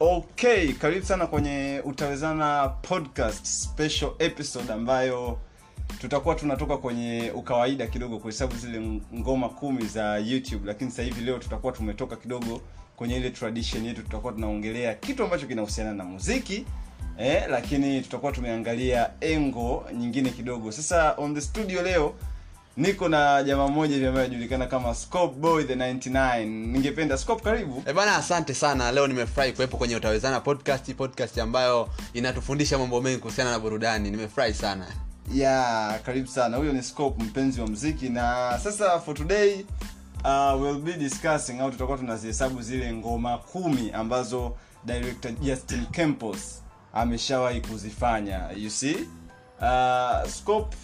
okay karibu sana kwenye utawezana podcast special episode ambayo tutakuwa tunatoka kwenye ukawaida kidogo kuhesabu zile ngoma kumi za youtube lakini sasa hivi leo tutakuwa tumetoka kidogo kwenye ile tradition yetu tutakuwa tunaongelea kitu ambacho kinahusiana na muziki eh, lakini tutakuwa tumeangalia engo nyingine kidogo. Sasa on the studio leo niko na jamaa mmoja hivi ambaye anajulikana kama Scope Boy the 99 ningependa Scope karibu. E bana asante sana. Leo nimefurahi kuwepo kwenye utawezana podcast podcast ambayo inatufundisha mambo mengi kuhusiana na burudani. Nimefurahi sana. Ya karibu sana. Huyo ni Scope mpenzi wa mziki na sasa for today uh, we'll be discussing au tutakuwa tunazihesabu zile ngoma kumi ambazo director Justin Campos ameshawahi kuzifanya. You see? Uh, Scope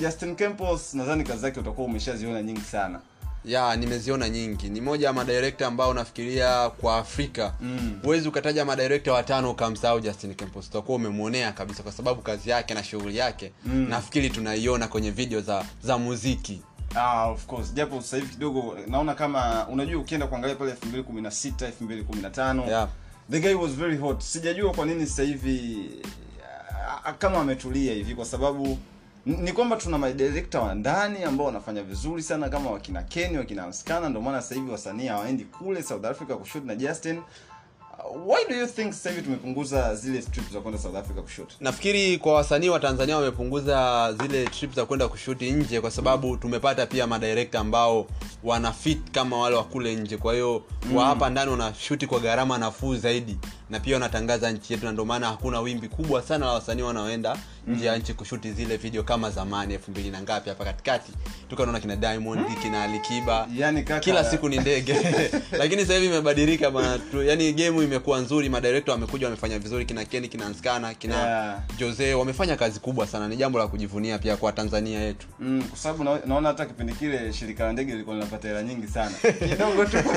Justin Campos nadhani kazi zake utakuwa umeshaziona nyingi sana. Ya nimeziona nyingi. Ni moja ya madirekta ambao unafikiria kwa afrika. Huwezi ukataja madirekta watano ukamsahau justin campos. Utakuwa umemwonea kabisa kwa sababu kazi yake na shughuli yake mm. nafikiri tunaiona kwenye video za za muziki. Ah, of course. Japo sasa hivi kidogo naona kama unajua ukienda kuangalia pale 2016 2015 Yeah. the guy was very hot. Sijajua kwa nini sasa hivi ah, kama ametulia hivi kwa sababu ni kwamba tuna madirekta wa ndani ambao wanafanya vizuri sana kama wakina Ken, wakina Mskana ndio maana sasa hivi wasanii hawaendi kule South Africa kushoot na Justin. Uh, why do you think sasa hivi tumepunguza zile trip za kwenda South Africa kushoot? Nafikiri kwa wasanii wa tanzania wamepunguza zile trip za kwenda kushuti nje kwa sababu tumepata pia madirekta ambao wana fit kama wale wa kule nje. Kwa hiyo mm. wa hapa ndani wanashuti kwa gharama nafuu zaidi na pia wanatangaza nchi yetu na ndio maana hakuna wimbi kubwa sana la wasanii wanaoenda nje ya nchi kushuti zile video kama zamani elfu mbili na ngapi hapa katikati. Tukanaona kina diamond kina alikiba yani kaka kila siku ni ndege. Lakini sasa hivi imebadilika yani gemu imekuwa nzuri madirekto wamekuja wamefanya vizuri kina keni kina nskana kina Yeah. jose wamefanya kazi kubwa sana. Ni jambo la kujivunia pia kwa tanzania yetu. Mm, kwa sababu na, naona hata kipindi kile shirika la ndege lilikuwa linapata hela nyingi sana. Kidogo tu.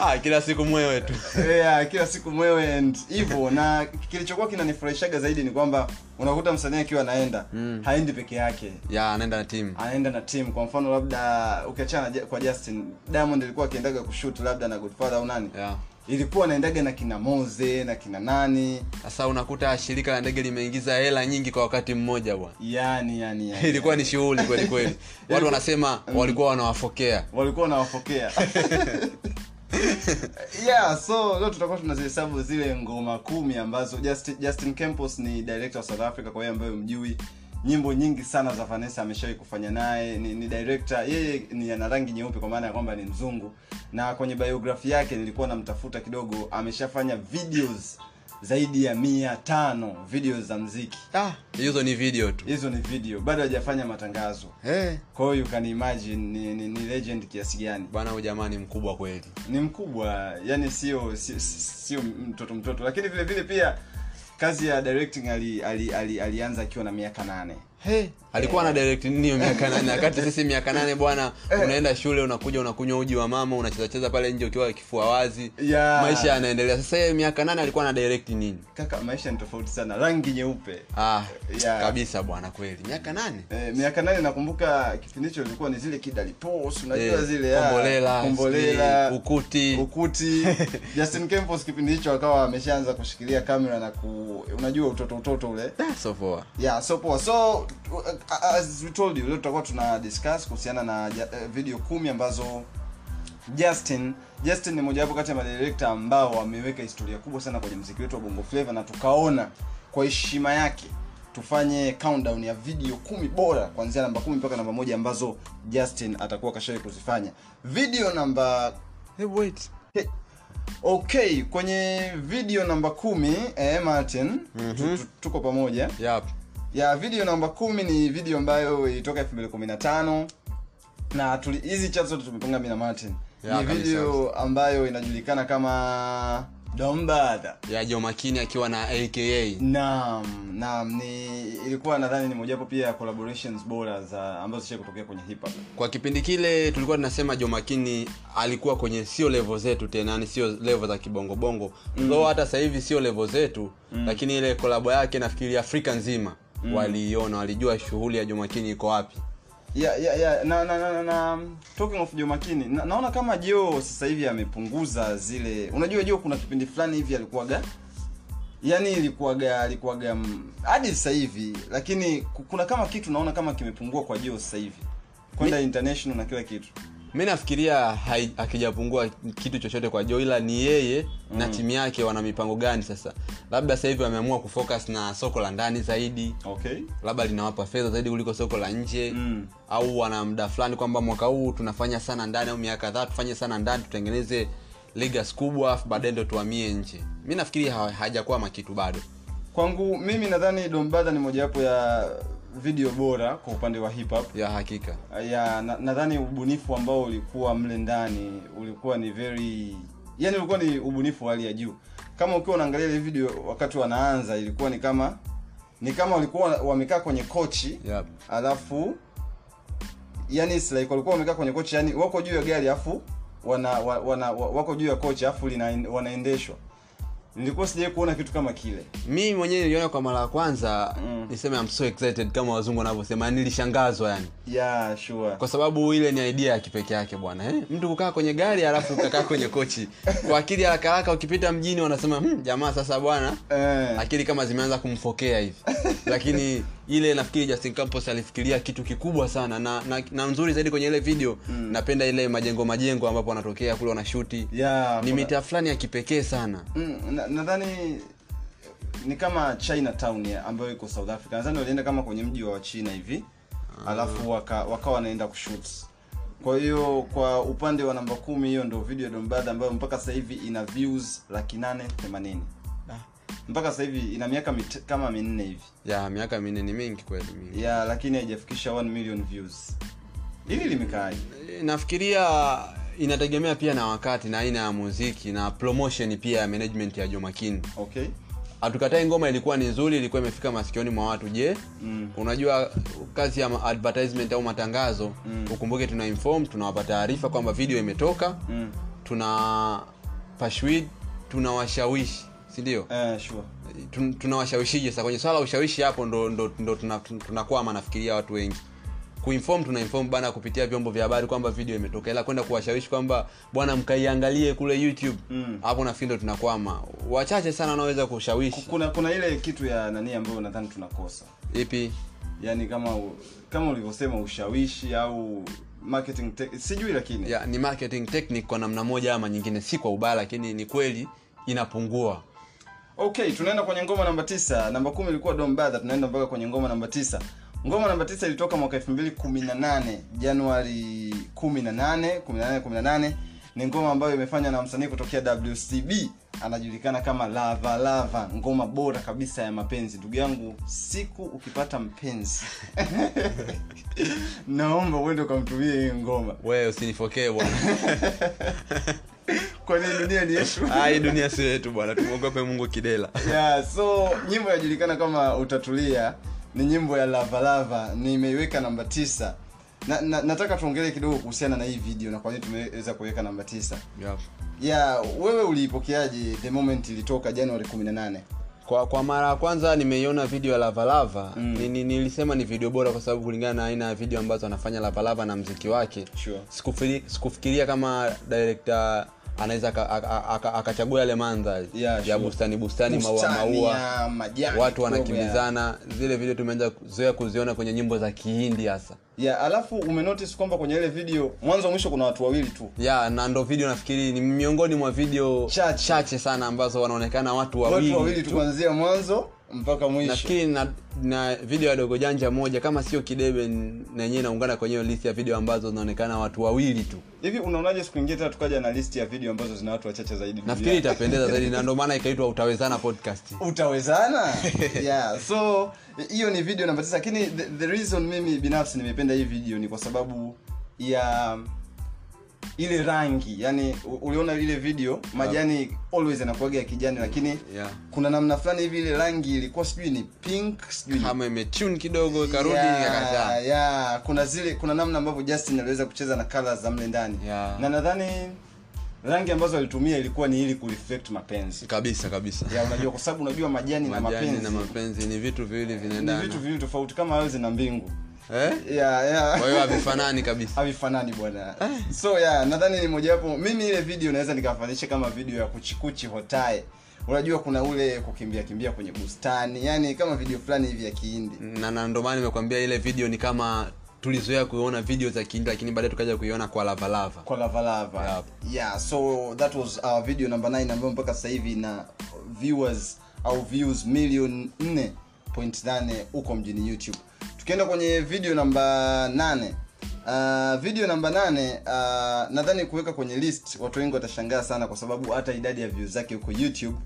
Ah, kila siku mwewe tu yeah, kila siku mwewe and hivyo na kilichokuwa kinanifurahishaga zaidi ni kwamba unakuta msanii akiwa anaenda mm. haendi peke yake. Yeah, anaenda na timu anaenda na team. Kwa mfano labda ukiachana kwa justin diamond ilikuwa akiendaga kushoot labda na godfather au nani? Yeah. ilikuwa naendaga na kina moze na kina nani. Sasa unakuta shirika la ndege limeingiza hela nyingi kwa wakati mmoja bwana. Yani yani, yani. ilikuwa ni shughuli kweli kweli. Watu wanasema walikuwa wanawafokea. Walikuwa wanawafokea yeah so leo tutakuwa tunazihesabu zile ngoma kumi ambazo justin, justin campos ni director wa south africa kwa hiyo ambayo mjui nyimbo nyingi sana za vanessa ameshawahi kufanya naye ni, ni director yeye ni ana rangi nyeupe kwa maana ya kwamba ni mzungu na kwenye biografi yake nilikuwa namtafuta kidogo ameshafanya videos zaidi ya mia tano video za mziki. Ah, hizo ni video tu. Hizo ni video. Bado hajafanya matangazo. Hey. kwa hiyo you can imagine ni, ni, ni legend kiasi gani. Bwana huyu jamaa ni mkubwa kweli. Ni mkubwa yani sio sio, sio mtoto mtoto. Lakini vile vile pia kazi ya directing ali, ali, ali, alianza akiwa na miaka nane. Hey. Alikuwa na direct nini miaka nane? Wakati sisi miaka nane bwana unaenda shule unakuja unakunywa uji wa mama unachezacheza pale nje ukiwa kifua wazi. Yeah. maisha yanaendelea. Sasa yeye miaka nane alikuwa na direct nini? Kaka maisha ni tofauti sana. Rangi nyeupe. Ah, Yeah. kabisa bwana kweli. Miaka nane? Eh, miaka nane nakumbuka kipindi hicho ilikuwa ni zile kidalipos unajua Eh, zile ah, kombolela kombolela ukuti. Ukuti. Justin campos kipindi hicho akawa ameshaanza kushikilia kamera na ku unajua utoto utoto ule. Ah, so poa. Yeah so poa. So as we told you leo tutakuwa tuna discuss kuhusiana na eh, video kumi ambazo justin justin ni mojawapo kati ya madirekta ambao wameweka historia kubwa sana kwenye mziki wetu wa bongo flava na tukaona kwa heshima yake tufanye countdown ya video kumi bora kuanzia namba kumi mpaka namba moja ambazo justin atakuwa kashawai kuzifanya video namba hey, wait Hey, okay kwenye video namba kumi eh, martin Mhm. tu, tu, tuko pamoja yep. Ya video namba kumi ni video ambayo ilitoka 2015 na tuli- hizi chat zote tumepanga mi na martin. Ya, ni video ambayo inajulikana kama dombada. Ya jo makini akiwa na aka naam naam ni ilikuwa nadhani ni mojawapo pia ya collaborations bora za ambazo zishai kutokea kwenye hip hop. Kwa kipindi kile tulikuwa tunasema jo makini alikuwa kwenye sio levo zetu tena yani sio levo za kibongobongo. Mm. though hata sasa hivi sio levo zetu mm. lakini ile kolabo yake nafikiri afrika nzima mm. waliiona walijua shughuli ya jomakini iko wapi yeah, yeah, yeah. na, na, na, na, na talking of Joe na, naona kama Joe sasa hivi amepunguza zile unajua Joe kuna kipindi fulani hivi alikuwaga yani ilikuwaga alikuwaga mm, hadi sasa hivi lakini kuna kama kitu naona kama kimepungua kwa Joe sasa hivi kwenda international na kila kitu mi nafikiria akijapungua kitu chochote kwa jo ila ni yeye mm. na timu yake wana mipango gani sasa? Labda sasa hivi wameamua kufocus na soko la ndani zaidi. Okay. Labda linawapa fedha zaidi kuliko soko la nje. Mm. au wana muda fulani kwamba mwaka huu tunafanya sana ndani au miaka kadhaa tufanye sana ndani tutengeneze ligas kubwa afu baadaye ndo tuamie nje. Mi nafikiri ha- hajakwama kitu bado. Kwangu mimi nadhani dombadha ni mojawapo ya video bora kwa upande wa hip hop. Ya hakika. Ya na- nadhani ubunifu ambao ulikuwa mle ndani ulikuwa ni very yani ulikuwa ni ubunifu wa hali ya juu. Kama ukiwa unaangalia ile video wakati wanaanza ilikuwa ni kama ni kama walikuwa wamekaa kwenye kochi yep. alafu yani it's like walikuwa wamekaa kwenye kochi yani wako juu ya gari alafu wana, wana, wana, wako juu ya kochi alafu wanaendeshwa nilikuwa sijai kuona kitu kama kile. Mi mwenyewe niliona kwa mara ya kwanza Mm. niseme I'm so excited kama wazungu wanavyosema nilishangazwa yani. Yeah sure. Kwa sababu ile ni idea ya kipekee yake bwana eh? mtu kukaa kwenye gari alafu ukakaa kwenye kochi. Kwa akili haraka haraka ukipita mjini wanasema hm, jamaa sasa bwana. Eh, akili kama zimeanza kumfokea hivi. Lakini ile nafikiri Justin Campos alifikiria kitu kikubwa sana na, na, na nzuri zaidi kwenye ile video. Mm. napenda ile majengo majengo ambapo wanatokea kule wanashuti. Yeah, ni mitaa fulani ya kipekee sana. Mm, na- ni kama china town ambayo iko south africa. Nadhani walienda kama kwenye mji wa china hivi. Alafu waka wakawa wanaenda kushoot. Kwa hiyo kwa upande wa namba kumi hiyo ndo video ya dombada ambayo mpaka sasa hivi ina views laki nane themanini mpaka sasa hivi ina miaka mit, kama minne hivi. Ya miaka minne ni mingi kweli mingi. Ya lakini haijafikisha 1 million views. Hili limekaaje E, nafikiria inategemea pia na wakati na aina ya muziki na promotion pia ya management ya jomakini okay. Hatukatai ngoma ilikuwa ni nzuri ilikuwa imefika masikioni mwa watu je? Mm. unajua kazi ya advertisement au matangazo Mm. ukumbuke tuna inform tunawapa taarifa kwamba video imetoka. Mm. tuna pashwid tunawashawishi sindio? Eh, sure. Tun- tunawashawishije sasa kwenye swala la ushawishi hapo ndo, ndo, ndo tunakwama tuna tuna nafikiria watu wengi. Kuinform tuna inform bana kupitia vyombo vya habari kwamba video imetoka ila kwenda kuwashawishi kwamba bwana mkaiangalie kule youtube. Mm. hapo nafikiri ndo tunakwama. Wachache sana wanaweza kushawishi. Kuna kuna ile kitu ya nani ambayo nadhani tunakosa. Ipi? Yani kama kama ulivyosema ushawishi au marketing te- sijui lakini. Ya, ni marketing technique kwa namna moja ama nyingine. Si kwa ubaya lakini ni kweli inapungua okay tunaenda kwenye ngoma namba tisa. Namba kumi ilikuwa dombadha tunaenda mpaka kwenye ngoma namba tisa. Ngoma namba tisa ilitoka mwaka 2018 januari 18 18 18 ni ngoma ambayo imefanywa na msanii kutokea wcb anajulikana kama lava lava. Ngoma bora kabisa ya mapenzi. Ndugu yangu siku ukipata mpenzi naomba uende ukamtumie hii ngoma. Wewe usinifokee bwana kwani dunia ni yetu Ah, hii dunia si yetu bwana tumwogope mungu kidela yeah, so nyimbo inajulikana kama utatulia ni nyimbo ya lavalava nimeiweka namba tisa na, na, nataka tuongele kidogo kuhusiana na hii video na kwa nini tumeweza kuweka namba tisa yeah. yeah, wewe uliipokeaje the moment ilitoka januari 18 kwa kwa mara ya kwanza nimeiona video ya lavalava Mm. ni, ni, nilisema ni video bora kwa sababu kulingana na aina ya video ambazo anafanya lavalava na mziki wake sure. sikufikiria kama director anaweza aka- aka- aka- akachagua yale mandhari Yeah, ya sure. bustani bustani maua maua majani watu wanakimbizana zile video tumeanza zoea kuziona kwenye nyimbo za kihindi hasa yeah, alafu umenotice kwamba kwenye ile video mwanzo mwisho kuna watu wawili tu ya na ndo video nafikiri ni miongoni mwa video Chache. chache sana ambazo wanaonekana watu wawili, watu wawili tu. kuanzia mwanzo mpaka mwisho. Nafikiri na, na video ya dogo janja moja kama sio kidebe nenyewe na inaungana kwenye hiyo list ya video ambazo zinaonekana watu wawili tu. Hivi unaonaje siku ingine tena tukaja na list ya video ambazo zina watu wachache zaidi nafikiri itapendeza zaidi na ndio maana ikaitwa utawezana podcast. Utawezana? Yeah so hiyo ni video namba tisa lakini the, the reason mimi binafsi nimependa hii video ni kwa sababu ya ile rangi yani uliona ile video majani always yanakuaga ya kijani lakini yeah. kuna namna fulani hivi ile rangi ilikuwa sijui ni pink sijui kama imetune kidogo ikarudi yeah, ikakataa. yeah. kuna zile kuna namna ambavyo justin aliweza kucheza na colors za mle ndani. Yeah. na nadhani rangi ambazo alitumia ilikuwa ni ili kureflect mapenzi. Kabisa kabisa. Ya unajua kwa sababu unajua majani, na majani mapenzi na mapenzi. ni vitu viwili ni vitu viwili tofauti kama ardhi na mbingu eh? yeah, yeah. kwa hiyo havifanani kabisa. Havifanani bwana. So yeah nadhani ni mojawapo mimi ile video naweza nikafanisha kama video ya kuchikuchi hotae. Unajua kuna ule kukimbia kimbia kwenye bustani yani kama video fulani hivi ya kiindi na, na ndomana nimekwambia ile video ni kama tulizoea kuiona video za kiindi lakini baadaye tukaja kuiona kwa lavalava kwa lavalava Yep. yeah so that was our video number 9 ambayo mpaka sasa hivi na viewers au views milioni 4.8 huko mjini youtube tukienda kwenye video namba nane. Uh, video namba nane uh, nadhani kuweka kwenye list watu wengi watashangaa sana kwa sababu hata idadi ya views zake huko youtube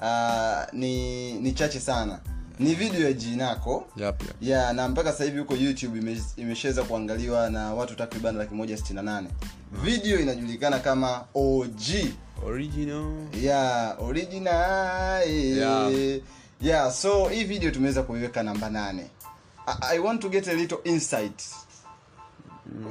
uh, ni ni chache sana. Ni video ya jinako yep, yep. yeah na mpaka sasa hivi huko youtube imeshaweza kuangaliwa na watu takriban laki moja sitini na nane. Video inajulikana kama og original. Yeah original. Yeah. yeah so hii video tumeweza kuiweka namba nane I, want to get a little insight.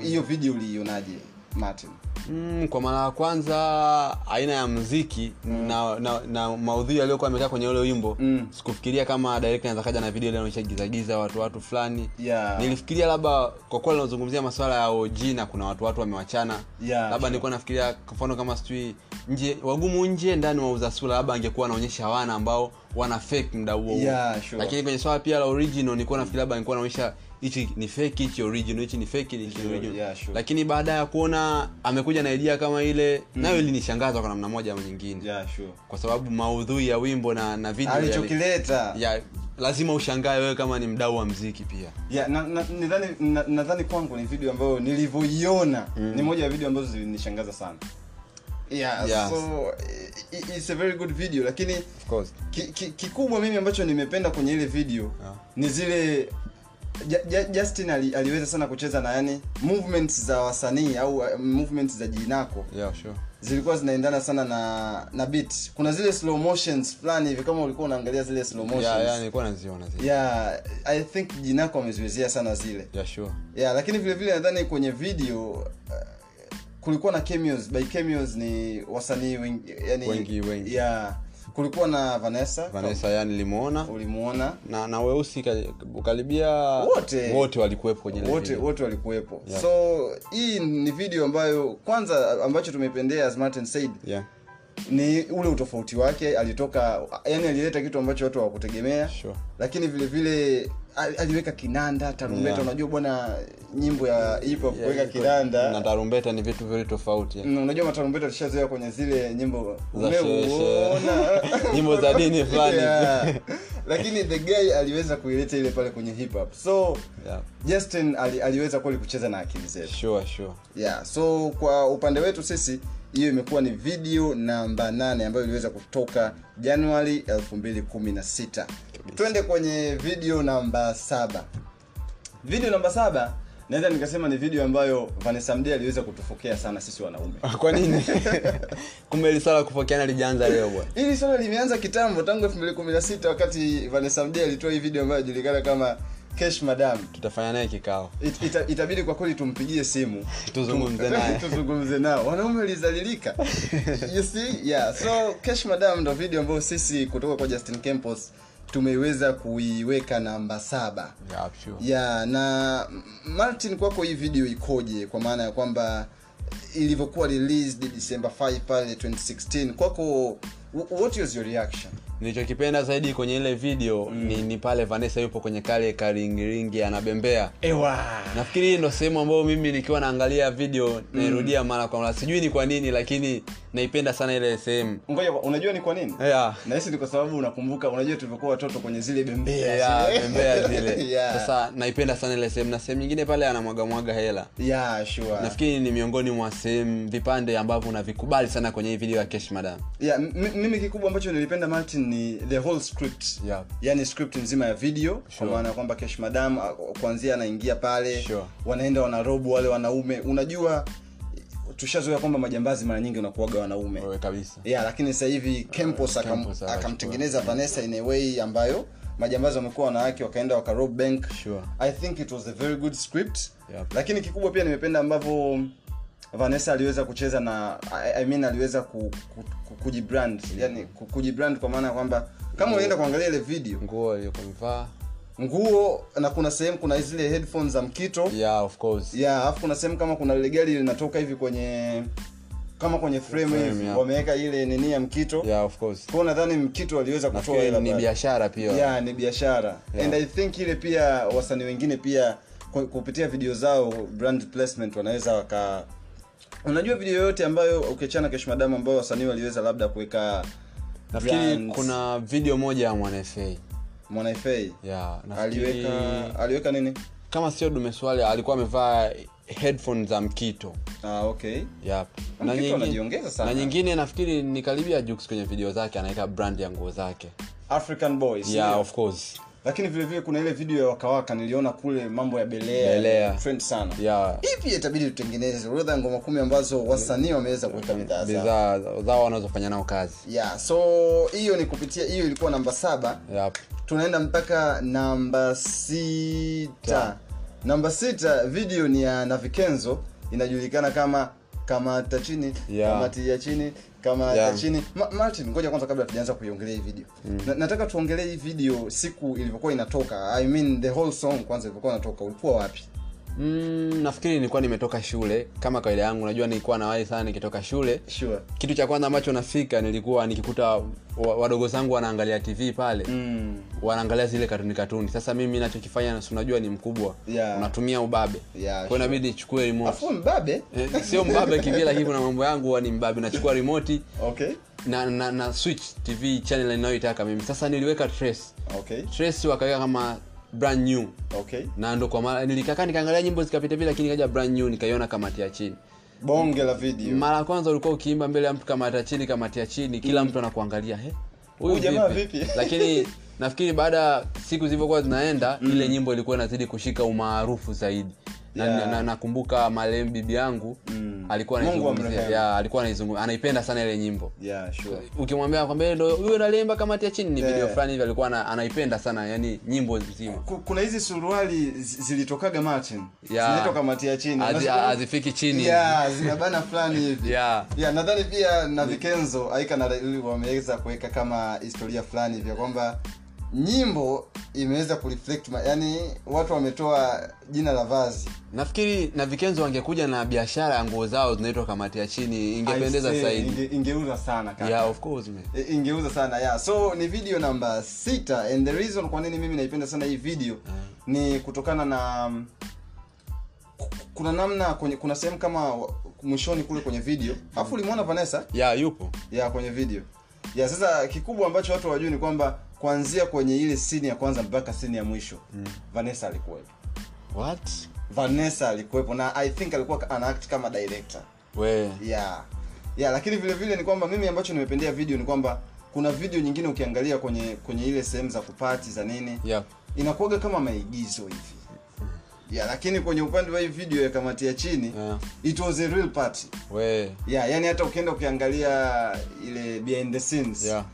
Hiyo video uliionaje martin mm, kwa mara ya kwanza aina ya mziki mm. na, na, na maudhui yaliyokuwa amekaa kwenye ule wimbo Mm. sikufikiria kama naweza kaja na video linaonyesha gizagiza watu watu fulani Yeah. nilifikiria labda kwa kuwa linazungumzia masuala ya og na kuna watu watu wamewachana Yeah, labda sure. nilikuwa nafikiria kwa mfano kama sijui nje wagumu nje ndani wauza sura labda angekuwa anaonyesha wana ambao wana fake mda huo. Yeah, sure. lakini kwenye swala pia la original nilikuwa nafikiria labda angekuwa anaonyesha hichi ni fake hichi original hichi ni fake hichi original yeah, sure. lakini baada ya kuona amekuja na idea kama ile nayo ilinishangaza kwa namna moja au nyingine yeah sure kwa sababu maudhui ya wimbo na na video alichokileta ya lazima ushangae wewe kama ni mdau wa mziki pia yeah, na, na, nadhani na, kwangu ni video ambayo nilivyoiona mm. ni moja ya video ambazo zilinishangaza sana yeah, Yes. so it's a very good video lakini of course ki- ki- mimi ambacho nimependa kwenye ile video Yeah. ni zile justin ali, aliweza sana kucheza na yani movements za wasanii au uh, movements za jinako yeah sure. Zilikuwa zinaendana sana na na beat. Kuna zile slow motions fulani hivi kama ulikuwa unaangalia zile slow motions. yeah yeah nilikuwa naziona zile. Yeah i think jinako ameziwezea sana zile. Yeah sure. Yeah lakini vile vile nadhani kwenye video uh, kulikuwa na cameos. By cameos ni wasanii wengi yani Wengi, wengi. yeah kulikuwa na vanessa. Vanessa yani nilimuona. Ulimuona. Na na weusi ka- ukaribia Wote. wote walikuwepo kwenye wote video. wote walikuwepo. Yeah. so hii ni video ambayo kwanza ambacho tumependea as martin said yeah. ni ule utofauti wake. Alitoka yani alileta kitu ambacho watu hawakutegemea. Sure. Lakini vile vile aliweka kinanda tarumbeta Yeah. unajua bwana nyimbo ya hip hop kuweka kinanda. Na tarumbeta ni vitu vile tofauti. Mm, unajua matarumbeta tushazoea kwenye zile nyimbo umeuona Nyimbo za dini fulani. yeah. lakini the guy aliweza kuileta ile pale kwenye hip hop. So yeah. Justin ali, aliweza kweli kucheza na akili zetu. Sure sure. Yeah so kwa upande wetu sisi hiyo imekuwa ni video namba 8 ambayo iliweza kutoka januari 216 twende kwenye video namba saba. Video namba saba naweza nikasema ni video ambayo vanessa mdee aliweza kutufokea sana sisi wanaume. Kwa nini? Kumbe ili swala la kupokeana lijaanza leo bwana. Hili swala limeanza kitambo tangu 2016 wakati vanessa mdee alitoa hii video ambayo inajulikana kama kesh madam. Tutafanya naye kikao. It, ita, itabidi kwa kweli tumpigie simu. Tuzungumze naye. tuzungumze nao. Wanaume walizalilika. You see? Yeah. So kesh madam ndo video ambayo sisi kutoka kwa justin campos tumeiweza kuiweka namba saba. Yeah sure. Yeah na martin kwako hii video ikoje? Kwa maana ya kwamba ilivyokuwa released december 5 pale 2016 kwako what was your reaction nilichokipenda zaidi kwenye ile video mm. ni, ni pale vanessa yupo kwenye kale karingiringi anabembea ewa nafikiri hii ndo sehemu ambayo mimi nikiwa naangalia video nairudia mara kwa mara sijui ni kwa nini lakini naipenda sana ile sehemu unajua ni kwa nini yeah. nahisi ni kwa sababu unakumbuka unajua tulivyokuwa watoto kwenye zile bembea Yeah, zile. bembea zile yeah. sasa naipenda sana ile sehemu na sehemu nyingine pale anamwagamwaga hela yeah, sure. nafikiri ni miongoni mwa sehemu vipande ambavyo unavikubali sana kwenye hii video ya kesh madam yeah, m- mimi kikubwa ambacho nilipenda martin ni the whole script Yeah. yani script nzima ya video kwa maana ya kwamba kesh madam kuanzia anaingia pale Sure. wanaenda wanarobu wale wanaume unajua tushazoea kwamba majambazi mara nyingi unakuaga wanaume kabisa yeah, lakini sasa hivi Campos akam, akamtengeneza vanessa in a way ambayo majambazi wamekuwa wanawake wakaenda wakarob bank Sure. i think it was a very good script Yep. lakini kikubwa pia nimependa ambavyo vanessa aliweza kucheza na I, I mean aliweza ku, ku, kujibrand yani ku- kujibrand kwa maana ya kwamba kama unaenda kuangalia ile video nguo aliyokumvaa nguo na kuna sehemu kuna zile headphones za mkito. Yeah of course. Yeah alafu kuna sehemu kama kuna lile gari linatoka hivi kwenye kama kwenye frame Frame, hivi yeah. wameweka ile nini ya mkito. Yeah of course. Kwa nadhani mkito aliweza kutoa ile ni biashara pia. Yeah ni biashara. Yeah. and i think ile pia wasanii wengine pia kupitia video zao brand placement wanaweza waka unajua video yote ambayo ukiachana kesh madamu ambayo wasanii waliweza labda kuweka nafikiri kuna video moja ya mwanafa mwanafa yeah nafikiri aliweka aliweka nini? kama sio dume swali alikuwa amevaa headphone za mkito. Ah okay. Yep. na, sana. na nyingine nafikiri ni karibia Jux kwenye video zake anaweka brand ya nguo zake. African boys yeah yeah. of course lakini vile vile kuna ile video ya wakawaka niliona kule mambo ya belea Belea. trend sana. Yeah hivi pia itabidi tutengeneze orodha ya ngoma kumi ambazo wasanii wameweza kuweka bidhaa zao. Bidhaa zao wanazofanya nao kazi. Yeah so hiyo ni kupitia hiyo ilikuwa namba saba. Yep. tunaenda mpaka namba sita. Namba sita video ni ya navikenzo. Inajulikana kama kamata chini Yeah. kamati ya chini kamata Yeah. chini. Ma- martin ngoja kwanza kabla tujaanza kuiongelea hii video. Na, nataka tuongelee hii video siku ilivyokuwa inatoka. I mean the whole song kwanza ilivyokuwa inatoka ulikuwa wapi mm, nafikiri nilikuwa nimetoka shule. Kama kawaida yangu najua nilikuwa nawahi sana nikitoka shule. Sure. Kitu cha kwanza ambacho nafika nilikuwa nikikuta wadogo zangu wanaangalia tv pale. Mm. wanaangalia zile katuni katuni sasa mimi nachokifanya unajua ni mkubwa. Yeah. unatumia ubabe. Yeah, kwa inabidi nichukue remote. Mbabe? Eh, sio mbabe kivile lakini kuna mambo yangu huwa ni mbabe. Nachukua remote. Okay. Na, na, na switch tv channel inayoitaka mimi. Sasa niliweka trace. Okay. Trace wakaweka kama brand new. Okay. Na ndo kwa mara nilikakaa nikaangalia nyimbo zikapita vile lakini kaja brand new nikaiona kamati ya chini. Bonge la video. Mara ya kwanza ulikuwa ukiimba mbele ya mtu kamati ya chini kamati ya chini kila mtu anakuangalia he Huyu jamaa vipi?" lakini nafikiri baada ya siku zilivyokuwa zinaenda ile nyimbo ilikuwa inazidi kushika umaarufu zaidi na, nakumbuka na, na, marehemu bibi yangu Mm. alikuwa anaizungumzia ya alikuwa anaizungumzia anaipenda sana ile nyimbo. Yeah sure. Ukimwambia kwamba ndo huyo nalemba kamati ya chini ni Yeah. video fulani hivi alikuwa na, anaipenda sana yani nyimbo nzima. Kuna hizi suruali zilitokaga martin. Yeah. zinaitwa kamati ya chini. Hazifiki chini. Yeah zinabana fulani hivi. Yeah. yeah nadhani pia na vikenzo aika na wameweza kuweka kama historia fulani hivi kwamba nyimbo imeweza kureflect yani watu wametoa jina la vazi. Nafikiri na vikenzo wangekuja na biashara ya nguo zao zinaitwa kamati ya chini ingependeza zaidi. Inge, ingeuza sana kaka. yeah of course man. Ingeuza sana yeah. So ni video namba sita and the reason kwa nini mimi naipenda sana hii video ni kutokana na ku- kuna namna kwenye kuna sehemu kama mwishoni kule kwenye video. Alafu ulimwona vanessa? Yeah yupo. Yeah, kwenye video. Ya sasa kikubwa ambacho watu wajui ni kwamba kuanzia kwenye ile sini ya kwanza mpaka sini ya mwisho mm. vanessa alikuwepo. What? Vanessa alikuwepo na i think alikuwa anaact kama director. We. Yeah. Yeah lakini vile vile ni kwamba mimi ambacho nimependea video ni kwamba kuna video nyingine ukiangalia kwenye kwenye ile sehemu za kupati za nini yeah. inakuwaga kama maigizo hivi. Ya lakini kwenye upande wa hii video ya kamati ya chini yeah. it was a real party. We. Yeah yani hata ukienda ukiangalia ile behind the scenes yeah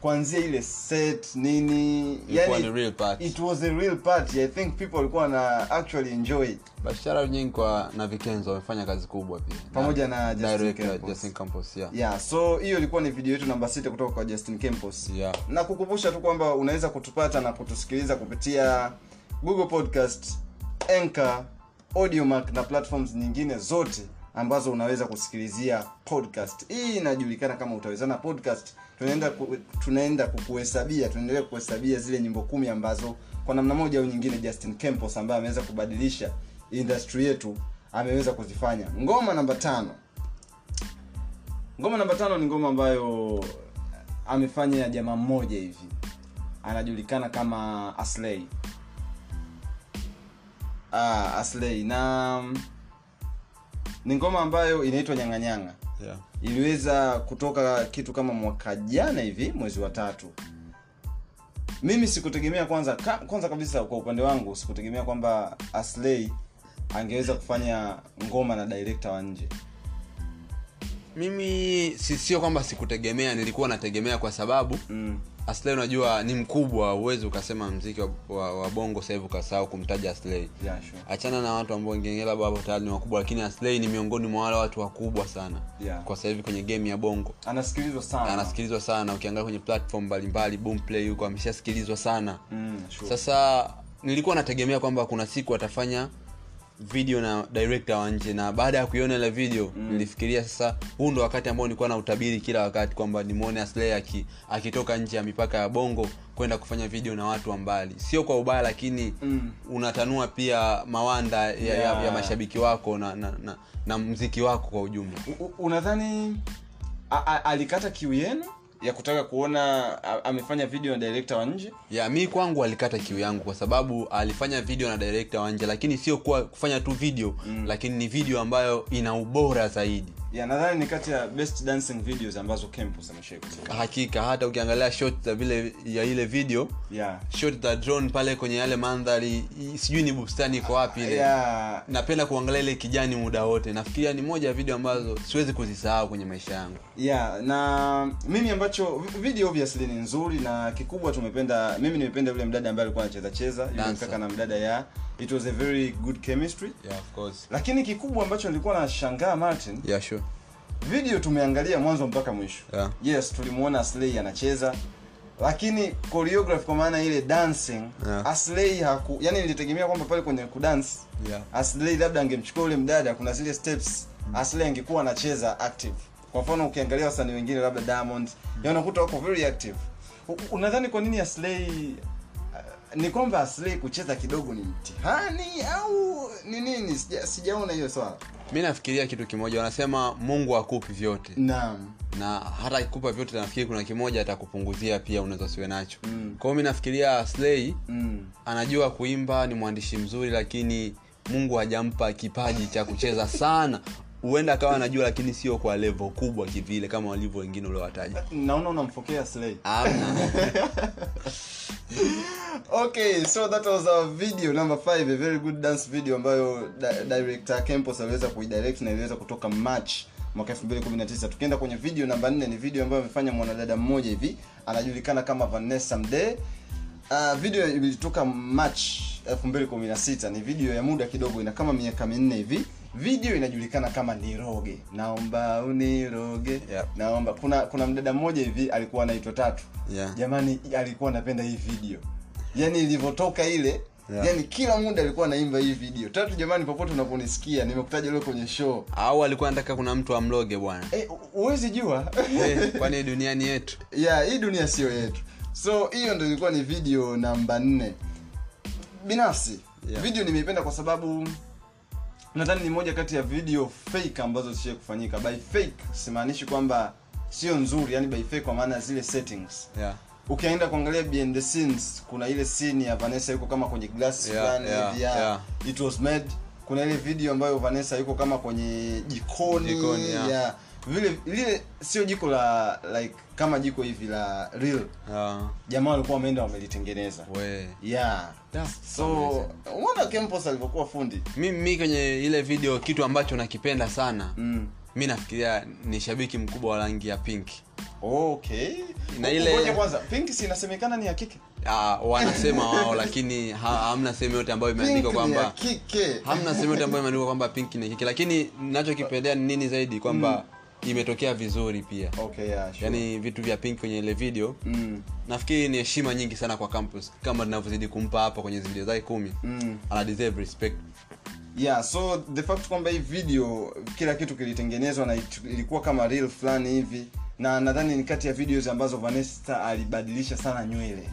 kuanzia ile set nini yani, ni real part. it was a real party. I think people walikuwa na actually enjoy bashara nyingi kwa na vikenzo wamefanya kazi kubwa pia. Pamoja na Justin director Campos. Justin Campos yeah. Yeah so hiyo ilikuwa ni video yetu namba 6 kutoka kwa justin campos. Yeah. Na kukumbusha tu kwamba unaweza kutupata na kutusikiliza kupitia google podcast anchor audiomac na platforms nyingine zote ambazo unaweza kusikilizia podcast. Hii inajulikana kama utawezana podcast tunaenda ku, tunaenda kukuhesabia tunaendelea kuhesabia zile nyimbo kumi ambazo kwa namna moja au nyingine justin campos ambaye ameweza kubadilisha industry yetu ameweza kuzifanya. Ngoma namba tano. Ngoma namba tano ni ngoma ambayo amefanya jamaa mmoja hivi. Anajulikana kama aslei ah, aslay. Na mm, ni ngoma ambayo inaitwa nyang'anyanga yeah. Iliweza kutoka kitu kama mwaka jana hivi mwezi wa tatu. Mimi sikutegemea kwanza ka, kwanza kabisa kwa upande wangu sikutegemea kwamba aslei angeweza kufanya ngoma na direkta wa nje. Mimi si- sio kwamba sikutegemea nilikuwa nategemea kwa sababu mm. Aslay unajua ni mkubwa uwezi ukasema mziki wa, wa, wa bongo sahivi ukasahau kumtaja aslay yeah, sure. achana na watu ambao wengine labda wapo tayari ni wakubwa lakini aslei ni miongoni mwa wale watu wakubwa sana Yeah. kwa sahivi kwenye game ya bongo anasikilizwa sana anasikilizwa sana ukiangalia kwenye platform mbalimbali boomplay huko ameshasikilizwa sana mm, sure. sasa nilikuwa nategemea kwamba kuna siku atafanya video na director wa nje na baada ya kuiona ile video mm. nilifikiria sasa huu ndo wakati ambao nilikuwa na utabiri kila wakati kwamba nimwone aslay aki, akitoka nje ya mipaka ya bongo kwenda kufanya video na watu wa mbali sio kwa ubaya lakini Mm. unatanua pia mawanda ya, ya, Yeah. ya mashabiki wako na, na, na, na mziki wako kwa ujumla unadhani alikata kiu yenu ya kutaka kuona amefanya video na direkta wa nje ya mi kwangu alikata kiu yangu kwa sababu alifanya video na direkta wa nje lakini sio kuwa kufanya tu video mm. lakini ni video ambayo ina ubora zaidi ya nadhani ni kati ya best dancing videos ambazo campus hakika hata ukiangalia shot za vile ya ile video yeah. shot za drone pale kwenye yale mandhari sijui ni bustani iko wapi ile yeah. napenda kuangalia ile kijani muda wote nafikiria ni moja ya video ambazo siwezi kuzisahau kwenye maisha yangu yeah na mimi ambacho video obviously ni nzuri na kikubwa tumependa mimi nimependa yule mdada ambaye alikuwa anacheza cheza yule na mdada ya it was a very good chemistry yeah, of course. lakini kikubwa ambacho nilikuwa nashangaa martin Yeah, sure. Video tumeangalia mwanzo mpaka mwisho Yeah. yes tulimuona aslay anacheza lakini choreography kwa maana ile dancing Yeah. aslay haku yani nilitegemea kwamba pale kwenye kudance Yeah. aslay labda angemchukua ule mdada kuna zile steps aslay angekuwa anacheza active kwa mfano ukiangalia wasanii wengine labda diamond ya unakuta wako very active unadhani kwa nini aslay uh, ni kwamba aslay kucheza kidogo ni mtihani au ni nini Sija- hiyo swala mi nafikiria kitu kimoja wanasema mungu akupi vyote. Naam. Na hata akikupa vyote nafikiri kuna kimoja atakupunguzia pia unaweza usiwe nacho. Mm. kwao mi nafikiria slei mm. anajua kuimba ni mwandishi mzuri lakini mungu hajampa kipaji cha kucheza sana. Huenda akawa anajua lakini sio kwa levo kubwa kivile kama walivyo wengine uliowataja naona unamfokea slei amna okay so that was our video number 5 a very good dance video ambayo di- director campos aliweza kuidirect na iliweza kutoka march mwaka 2019 tukienda kwenye video namba 4 ni video ambayo amefanya mwanadada mmoja hivi anajulikana kama vanessa mde uh, video ilitoka march 2016 ni video ya muda kidogo ina kama miaka minne hivi. Video inajulikana kama niroge. Naomba uniroge. Yep. naomba kuna kuna mdada mmoja hivi alikuwa anaitwa tatu. Yeah. jamani alikuwa anapenda hii video yani ilivyotoka ile Yeah. yani kila muda alikuwa anaimba hii video. Tatu jamani popote unaponisikia nimekutaja leo kwenye show. Au alikuwa anataka kuna mtu amloge bwana? Huwezi e, jua. Eh, kwani duniani yetu? Yeah hii dunia sio yetu. So hiyo ndo ilikuwa ni video namba nne. Binafsi Yeah. video nimeipenda kwa sababu nadhani ni moja kati ya video fake ambazo zishie kufanyika. By fake simaanishi kwamba sio nzuri yani by fake kwa maana zile settings. Yeah. Ukienda kuangalia behind the scenes kuna ile scene ya vanessa yuko kama kwenye glass Yeah, fulani yeah, hivi, yeah. yeah. it was made kuna ile video ambayo vanessa yuko kama kwenye jikoni, Jikoni, yeah. yeah. vile lile sio jiko la like kama jiko hivi la real Yeah. jamaa walikuwa wameenda wamelitengeneza yeah so umeona campos alivyokuwa fundi mi, mi kwenye ile video kitu ambacho nakipenda sana mm. mi nafikiria ni shabiki mkubwa wa rangi ya pink okay. Na ile- kwanza pink si inasemekana ni ya kike? Uh, wanasema wao lakini ha, hamna sehemu yote ambayo imeandikwa kwamba hamna sehemu yote ambayo imeandikwa kwamba pink ni kike lakini nachokipendea ni nini zaidi kwamba imetokea vizuri pia. Okay yeah sure. yaani vitu vya pink kwenye ile video mm. nafikiri ni heshima nyingi sana kwa campus kama tunavyozidi kumpa hapa kwenye video zake kumi. Mm. ana deserve respect. Yeah so the fact kwamba hii video kila kitu kilitengenezwa na ilikuwa kama real fulani hivi na nadhani ni kati ya videos ambazo vanessa alibadilisha sana nywele.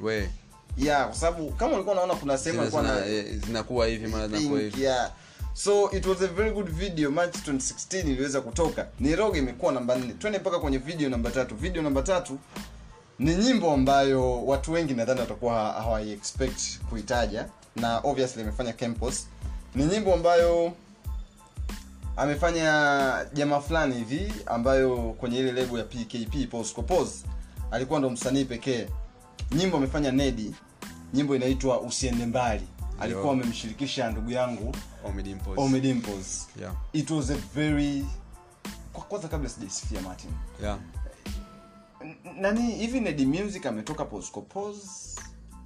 We. Yeah kwa sababu kama ulikuwa unaona kuna sehemu na eh, zinakuwa hivi mara zinakuwa hivi. yeah so it was a very good video. March 2016 iliweza kutoka. Niroge imekuwa namba 4 twende mpaka kwenye video namba tatu. Video namba tatu ni nyimbo ambayo watu wengi nadhani watakuwa ha- hawai expect kuitaja na obviously imefanya campus ni nyimbo ambayo amefanya jamaa fulani hivi ambayo kwenye ile lebo ya pkp poscopos alikuwa ndo msanii pekee nyimbo amefanya nedi nyimbo inaitwa usiende mbali alikuwa amemshirikisha ndugu yangu Dimpoz. Yeah. it was a very kwa kwanza kabla sijaisifia martin Yeah. Nani hivi nedi music ametoka poscopos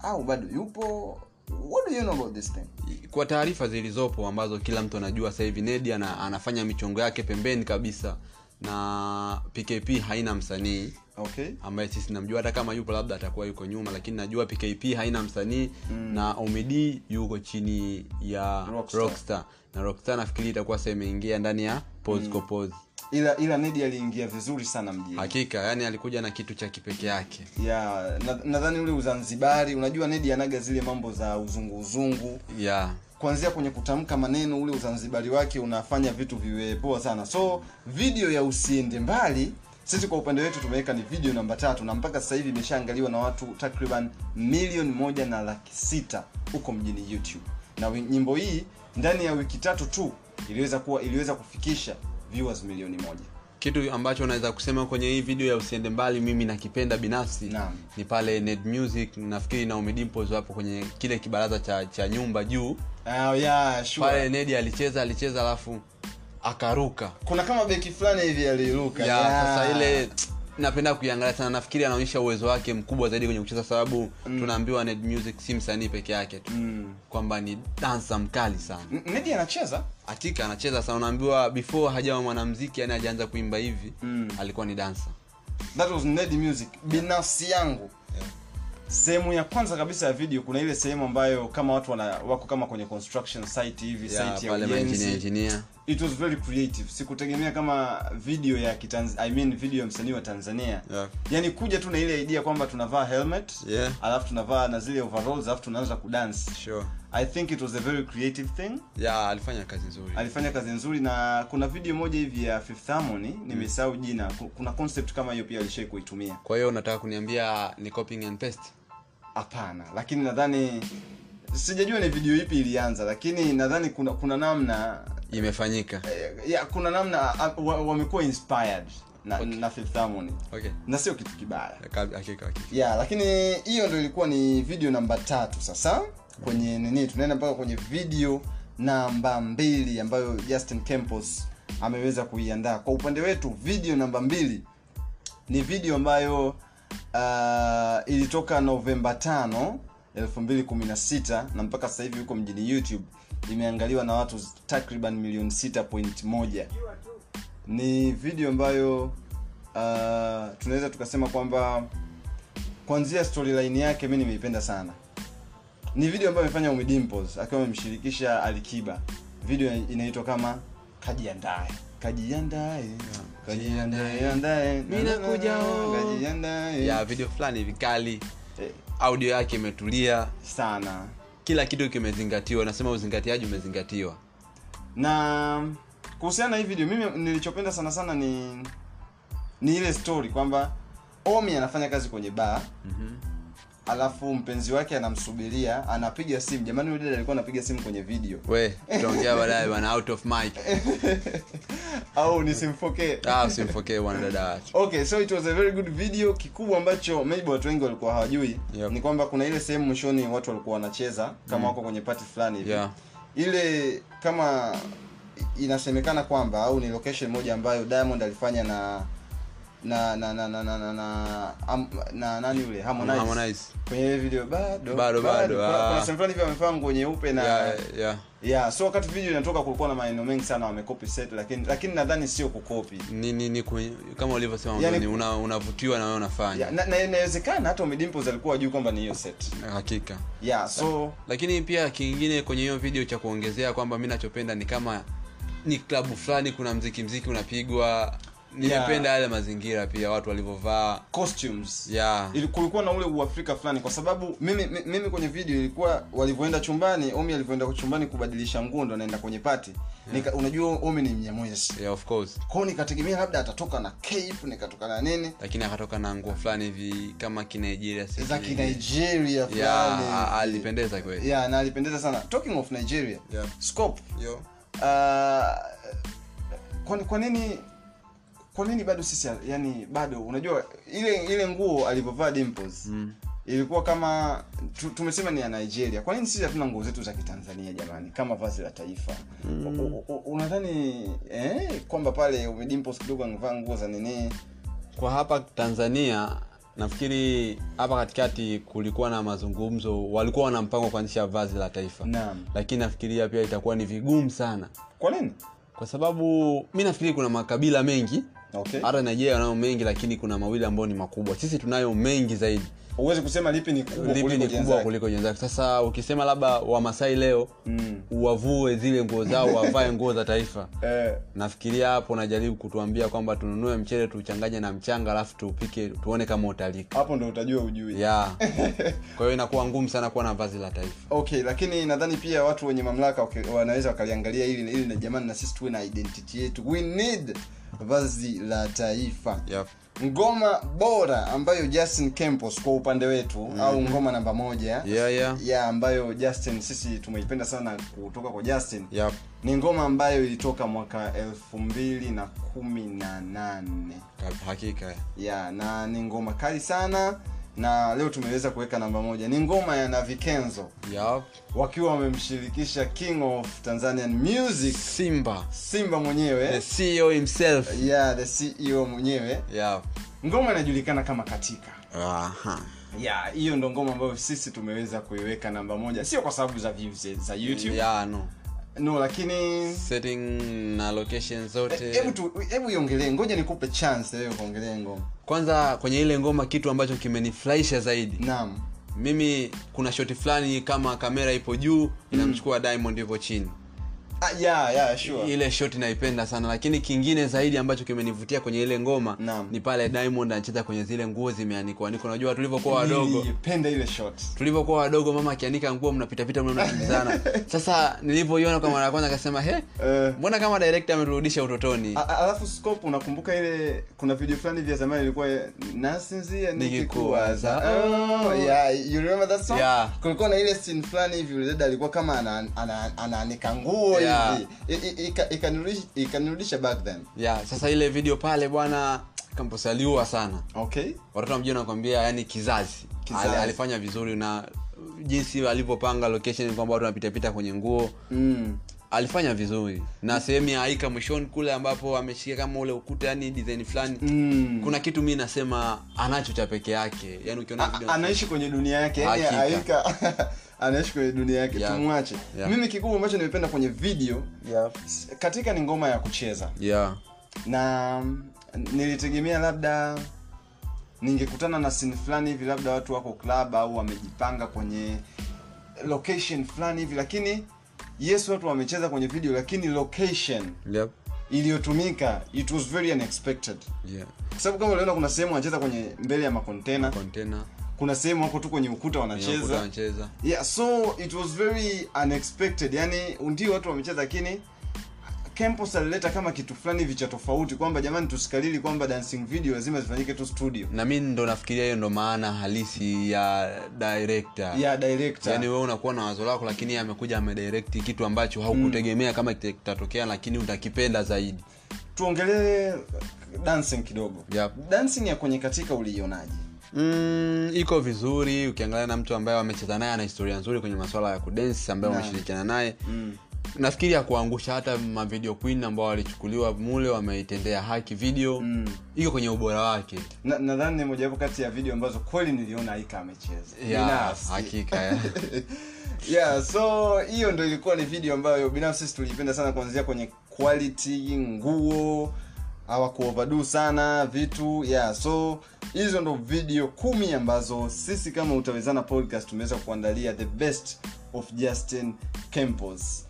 au bado yupo what do you know about this thing kwa taarifa zilizopo ambazo kila mtu anajua sasa hivi nedi ana, anafanya michongo yake pembeni kabisa na pkp haina msanii okay ambaye sisi namjua hata kama yupo labda atakuwa yuko nyuma lakini najua pkp haina msanii mm. na omid yuko chini ya Rockstar. rockstar, na rockstar nafikiri itakuwa sasa imeingia ndani ya pose mm. Ila ila nedi aliingia vizuri sana mjini. Hakika yani alikuja na kitu cha kipekee yake. Ya na- ule uzanzibari unajua nedi anaga zile mambo za uzungu uzungu. Yeah kuanzia kwenye kutamka maneno ule uzanzibari wake unafanya vitu viwe poa sana. So video ya usiende mbali sisi kwa upande wetu tumeweka ni video namba tatu na mpaka sasa hivi imeshaangaliwa na watu takriban milioni moja na laki sita huko mjini youtube. Na nyimbo hii ndani ya wiki tatu tu iliweza kuwa iliweza kufikisha viewers milioni moja kitu ambacho unaweza kusema kwenye hii video ya usiende mbali mimi nakipenda binafsi Naam. ni pale ned music nafikiri na umidimpos wapo kwenye kile kibaraza cha, cha nyumba juu uh, yeah, sure. pale nedi alicheza alicheza alafu akaruka kuna kama beki fulani hivi aliruka ya yeah. sasa ile napenda kuiangalia sana. Nafikiri anaonyesha uwezo wake mkubwa zaidi kwenye kucheza sababu mm. tunaambiwa ned music si msanii peke yake tu. Mm. kwamba ni dansa mkali sana. N- nedi anacheza? Hakika anacheza sana. Unaambiwa before hajawa mwanamziki yani hajaanza kuimba hivi Mm. alikuwa ni dansa. That was Ned music. Binafsi yangu sehemu ya kwanza kabisa ya video kuna ile sehemu ambayo kama watu wana, wako kama kwenye construction site hivi yeah, site ya ujenzi it was very creative. Sikutegemea kama video ya kitanz I mean video ya msanii wa tanzania. Yeah. yani kuja tu na ile idea kwamba tunavaa helmet Yeah. alafu tunavaa na zile overalls alafu tunaanza kudance. Sure. I think it was a very creative thing. Yeah, alifanya kazi nzuri. Alifanya kazi nzuri na kuna video moja hivi ya Fifth Harmony nimesahau jina. Kuna concept kama hiyo pia alishai kuitumia. Kwa hiyo unataka kuniambia ni copying and paste? Hapana lakini nadhani sijajua ni video ipi ilianza lakini nadhani kuna kuna namna imefanyika. eh, ya kuna namna wamekuwa wa- inspired na, Okay. na Fifth Harmony okay na sio kitu kibaya. Hakika hakika. Ya lakini hiyo ndo ilikuwa ni video namba tatu sasa kwenye nini tunaenda mpaka kwenye video namba mbili ambayo justin campos ameweza kuiandaa. Kwa upande wetu video namba mbili ni video ambayo uh, ilitoka novemba 5 2016 na mpaka sasa hivi huko mjini youtube. Imeangaliwa na watu takriban milioni 6.1 ni video ambayo uh, tunaweza tukasema kwamba kwanzia storyline yake mi nimeipenda sana. Ni video ambayo amefanya umidimpos akiwa amemshirikisha alikiba video inaitwa kama kajiandae kajiandae kajiandae kajiandae ya video fulani vikali audio yake imetulia sana. Kila kitu kimezingatiwa. Nasema uzingatiaji umezingatiwa. Na kuhusiana na hii video mimi nilichopenda sana sana ni ni ile story kwamba omi anafanya kazi kwenye baa mm-hmm. Alafu mpenzi wake anamsubiria anapiga simu. Jamani yule dada alikuwa anapiga simu kwenye video. We tutaongea baadaye bana out of mic. Au nisimfokee? Ah usimfokee watu okay so it was a very good video. Kikubwa ambacho maybe watu wengi walikuwa hawajui Yep. ni kwamba kuna ile sehemu mwishoni watu walikuwa wanacheza kama wako kwenye party fulani hivi. Yeah. ile kama inasemekana kwamba au ni location moja ambayo diamond alifanya na na na na na na na na, am, na nani yule? Harmonize, Harmonize. kwenye video bado Bado, bado, kuna, sehemu fulani hivi amevaa nguo nyeupe na yeah, yeah. yeah. So wakati video inatoka kulikuwa na maneno mengi sana wamekopi set lakini lakini nadhani sio kukopi. Ni, ni, ni kwenye, kama ulivyosema Yani- una, unavutiwa na wewe unafanya. Yeah, na na inawezekana hata Omidimpos alikuwa ajui kwamba ni hiyo set. Hakika. Yeah so lakini pia kingine kwenye hiyo video cha kuongezea kwamba mimi nachopenda ni kama ni klabu fulani kuna mziki mziki unapigwa nimependa yale mazingira pia watu walivyovaa. Costumes. Yeah. Kulikuwa na ule uafrika fulani kwa sababu mimi mimi kwenye video ilikuwa walivyoenda chumbani omi alivyoenda chumbani kubadilisha nguo ndo anaenda kwenye pati Nika, unajua omi ni mnyamwezi. Yeah, of course. Kwao nikategemea labda atatoka na cape nikatoka na nini. Lakini akatoka na nguo fulani hivi kama kinigeria za kinigeria fulani. yeah, alipendeza kweli. Yeah na alipendeza sana. Talking of nigeria Yeah. scope Yo. uh, kwa, kwa nini kwa nini bado sisi yani bado unajua ile ile nguo alivyovaa dimples Mm. ilikuwa kama tu, tumesema ni ya nigeria. Kwa nini sisi hatuna nguo zetu za kitanzania jamani kama vazi la taifa? Mm. unadhani eh, kwamba pale dimples kidogo angevaa nguo za nini? Kwa hapa tanzania nafikiri hapa katikati kulikuwa na mazungumzo walikuwa wana mpango kuanzisha vazi la taifa. Naam. Lakini nafikiria pia itakuwa ni vigumu sana. Kwa nini? Kwa sababu mi nafikiri kuna makabila mengi Okay. hata nigeria wanayo mengi lakini kuna mawili ambayo ni makubwa. Sisi tunayo mengi zaidi. Huwezi kusema lipi ni kubwa lipi kuliko ni kubwa kuliko jenzake sasa ukisema labda wamasai leo Mm. wavue zile nguo zao wavae nguo za taifa. Eh, nafikiria hapo najaribu kutuambia kwamba tununue mchele tuchanganye na mchanga alafu tuupike tuone kama utalika. Hapo ndo utajua ujui. Yeah. kwa hiyo inakuwa ngumu sana kuwa na vazi la taifa. Okay lakini nadhani pia watu wenye mamlaka wanaweza wakaliangalia ili ili na jamani na sisi tuwe na identity yetu. We need vazi la taifa yep. ngoma bora ambayo justin campos kwa upande wetu mm-hmm. au ngoma namba moja yeah, yeah. ya ambayo justin sisi tumeipenda sana kutoka kwa justin Yep. ni ngoma ambayo ilitoka mwaka elfu mbili na kumi na nane Ka- hakika ya na ni ngoma kali sana na leo tumeweza kuweka namba moja. Ni ngoma ya navikenzo yep. wakiwa wamemshirikisha king of tanzanian music. Simba. Simba the mwenyewe ceo himself. Yeah the ceo mwenyewe. Yep. ngoma inajulikana kama katika. Aha. ya hiyo ndo ngoma ambayo sisi tumeweza kuiweka namba moja. Sio kwa sababu za views za youtube. Yeah, no no lakini setting na location zote. Hebu iongelee ngoja nikupe chance wewe kuongelea ngoma. Kwanza kwenye ile ngoma kitu ambacho kimenifurahisha zaidi. Naam. Mimi kuna shoti fulani kama kamera ipo juu inamchukua diamond ipo chini ah, yeah, yeah, sure. ile shoti naipenda sana lakini kingine zaidi ambacho kimenivutia kwenye ile ngoma Naam. ni pale diamond anacheza kwenye zile nguo zimeanikwa niko najua tulivyokuwa wadogo ile shot tulivyokuwa wadogo mama akianika nguo mnapitapita mna mnakimbizana sasa nilivyoiona kwa mara ya kwanza akasema he Eh, mbona kama director ameturudisha utotoni alafu scope unakumbuka ile kuna video fulani vya zamani ilikuwa nasinzia nikikuwaza oh, yeah, you remember that song Yeah. kulikuwa na ile scene fulani hivi dada alikuwa kama ana- ana- ana, nguo Yeah. Ika- ikanirudisha ikanirudisha back then. Yeah sasa ile video pale bwana campus aliua sana. Okay. Watoto wa mjini wanakwambia yani kizazi, Kizazi. Al, alifanya vizuri na jinsi alivyopanga location kwamba watu wanapitapita kwenye nguo. Mm. alifanya vizuri. Na sehemu ya aika mwishoni kule ambapo ameshika kama ule ukuta yani design fulani. Mm. kuna kitu mi nasema anacho cha peke yake. Yani ukiona anaishi kwenye dunia yake. Yani aika anaishi kwenye dunia yake Yeah. tumwache. Yeah. mimi kikubwa ambacho nimependa kwenye video yeah. katika ni ngoma ya kucheza. Yeah. Na mm, nilitegemea labda ningekutana na sin fulani hivi labda watu wako club au wamejipanga kwenye location fulani hivi lakini yes watu wamecheza kwenye video lakini location yep. iliyotumika it was very unexpected. Yeah. Kwa sababu kama uliona kuna sehemu wanacheza kwenye mbele ya makontena. Container kuna sehemu wako tu kwenye ukuta wanacheza. wanacheza. Yeah so it was very unexpected. Yani ndio watu wamecheza lakini campus alileta kama kitu fulani hivi cha tofauti kwamba jamani tusikalili kwamba dancing video lazima zifanyike tu studio. Na mi ndo nafikiria hiyo ndo maana halisi ya director. Ya director. Yani wewe unakuwa na wazo lako lakini amekuja amedirect kitu ambacho haukutegemea kama kitatokea lakini utakipenda zaidi. Tuongelee dancing kidogo. Yep. dancing ya kwenye katika uliionaje mm, iko vizuri ukiangalia na mtu ambaye amecheza naye ana historia nzuri kwenye masuala ya kudensi ambaye Naam. wameshirikiana naye mm. nafikiri ya kuangusha hata mavideo queen ambao walichukuliwa mule wameitendea haki video Mm. iko kwenye ubora wake Na- nadhani ni mojawapo kati ya video ambazo kweli niliona aika amecheza yeah, hakika ya. yeah so hiyo ndo ilikuwa ni video ambayo binafsi tulipenda sana kuanzia kwenye quality nguo hawakuovadu sana vitu yeah so hizo ndo video kumi ambazo sisi kama utawezana podcast tumeweza kuandalia the best of justin campos.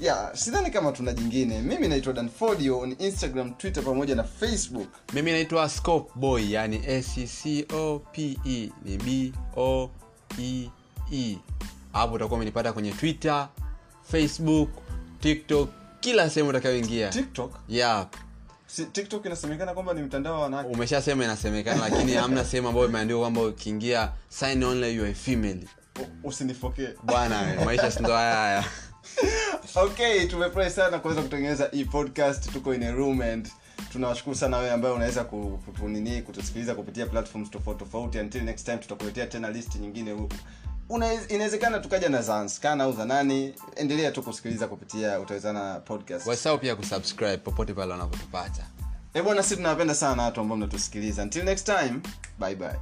Yeah sidhani kama tuna jingine. Mimi naitwa danfodio on instagram twitter pamoja na facebook. Mimi naitwa scope boy yani sccope ni b o e e. Hapo utakuwa umenipata kwenye twitter facebook tiktok kila sehemu utakayoingia. Tiktok? Yeah si, tiktok inasemekana kwamba ni mtandao wa wanawake. Umeshasema inasemekana lakini hamna sehemu ambayo imeandikwa kwamba ukiingia sign only you are female. Usinifokee. Bwana maisha sindo haya haya. Okay tumefurahi sana kuweza kutengeneza hii podcast. Tuko in a room and tunawashukuru sana wewe ambaye unaweza kutunini kutusikiliza kupitia platforms tofauti tofauti. Until next time tutakuletea tena list nyingine inawezekana tukaja na zanskana au za nani. Endelea tu kusikiliza kupitia utawezana podcast. Wasao pia kusubscribe popote pale wanapotupata. Ebwana si tunawapenda sana watu ambao mnatusikiliza. Until next time bye bye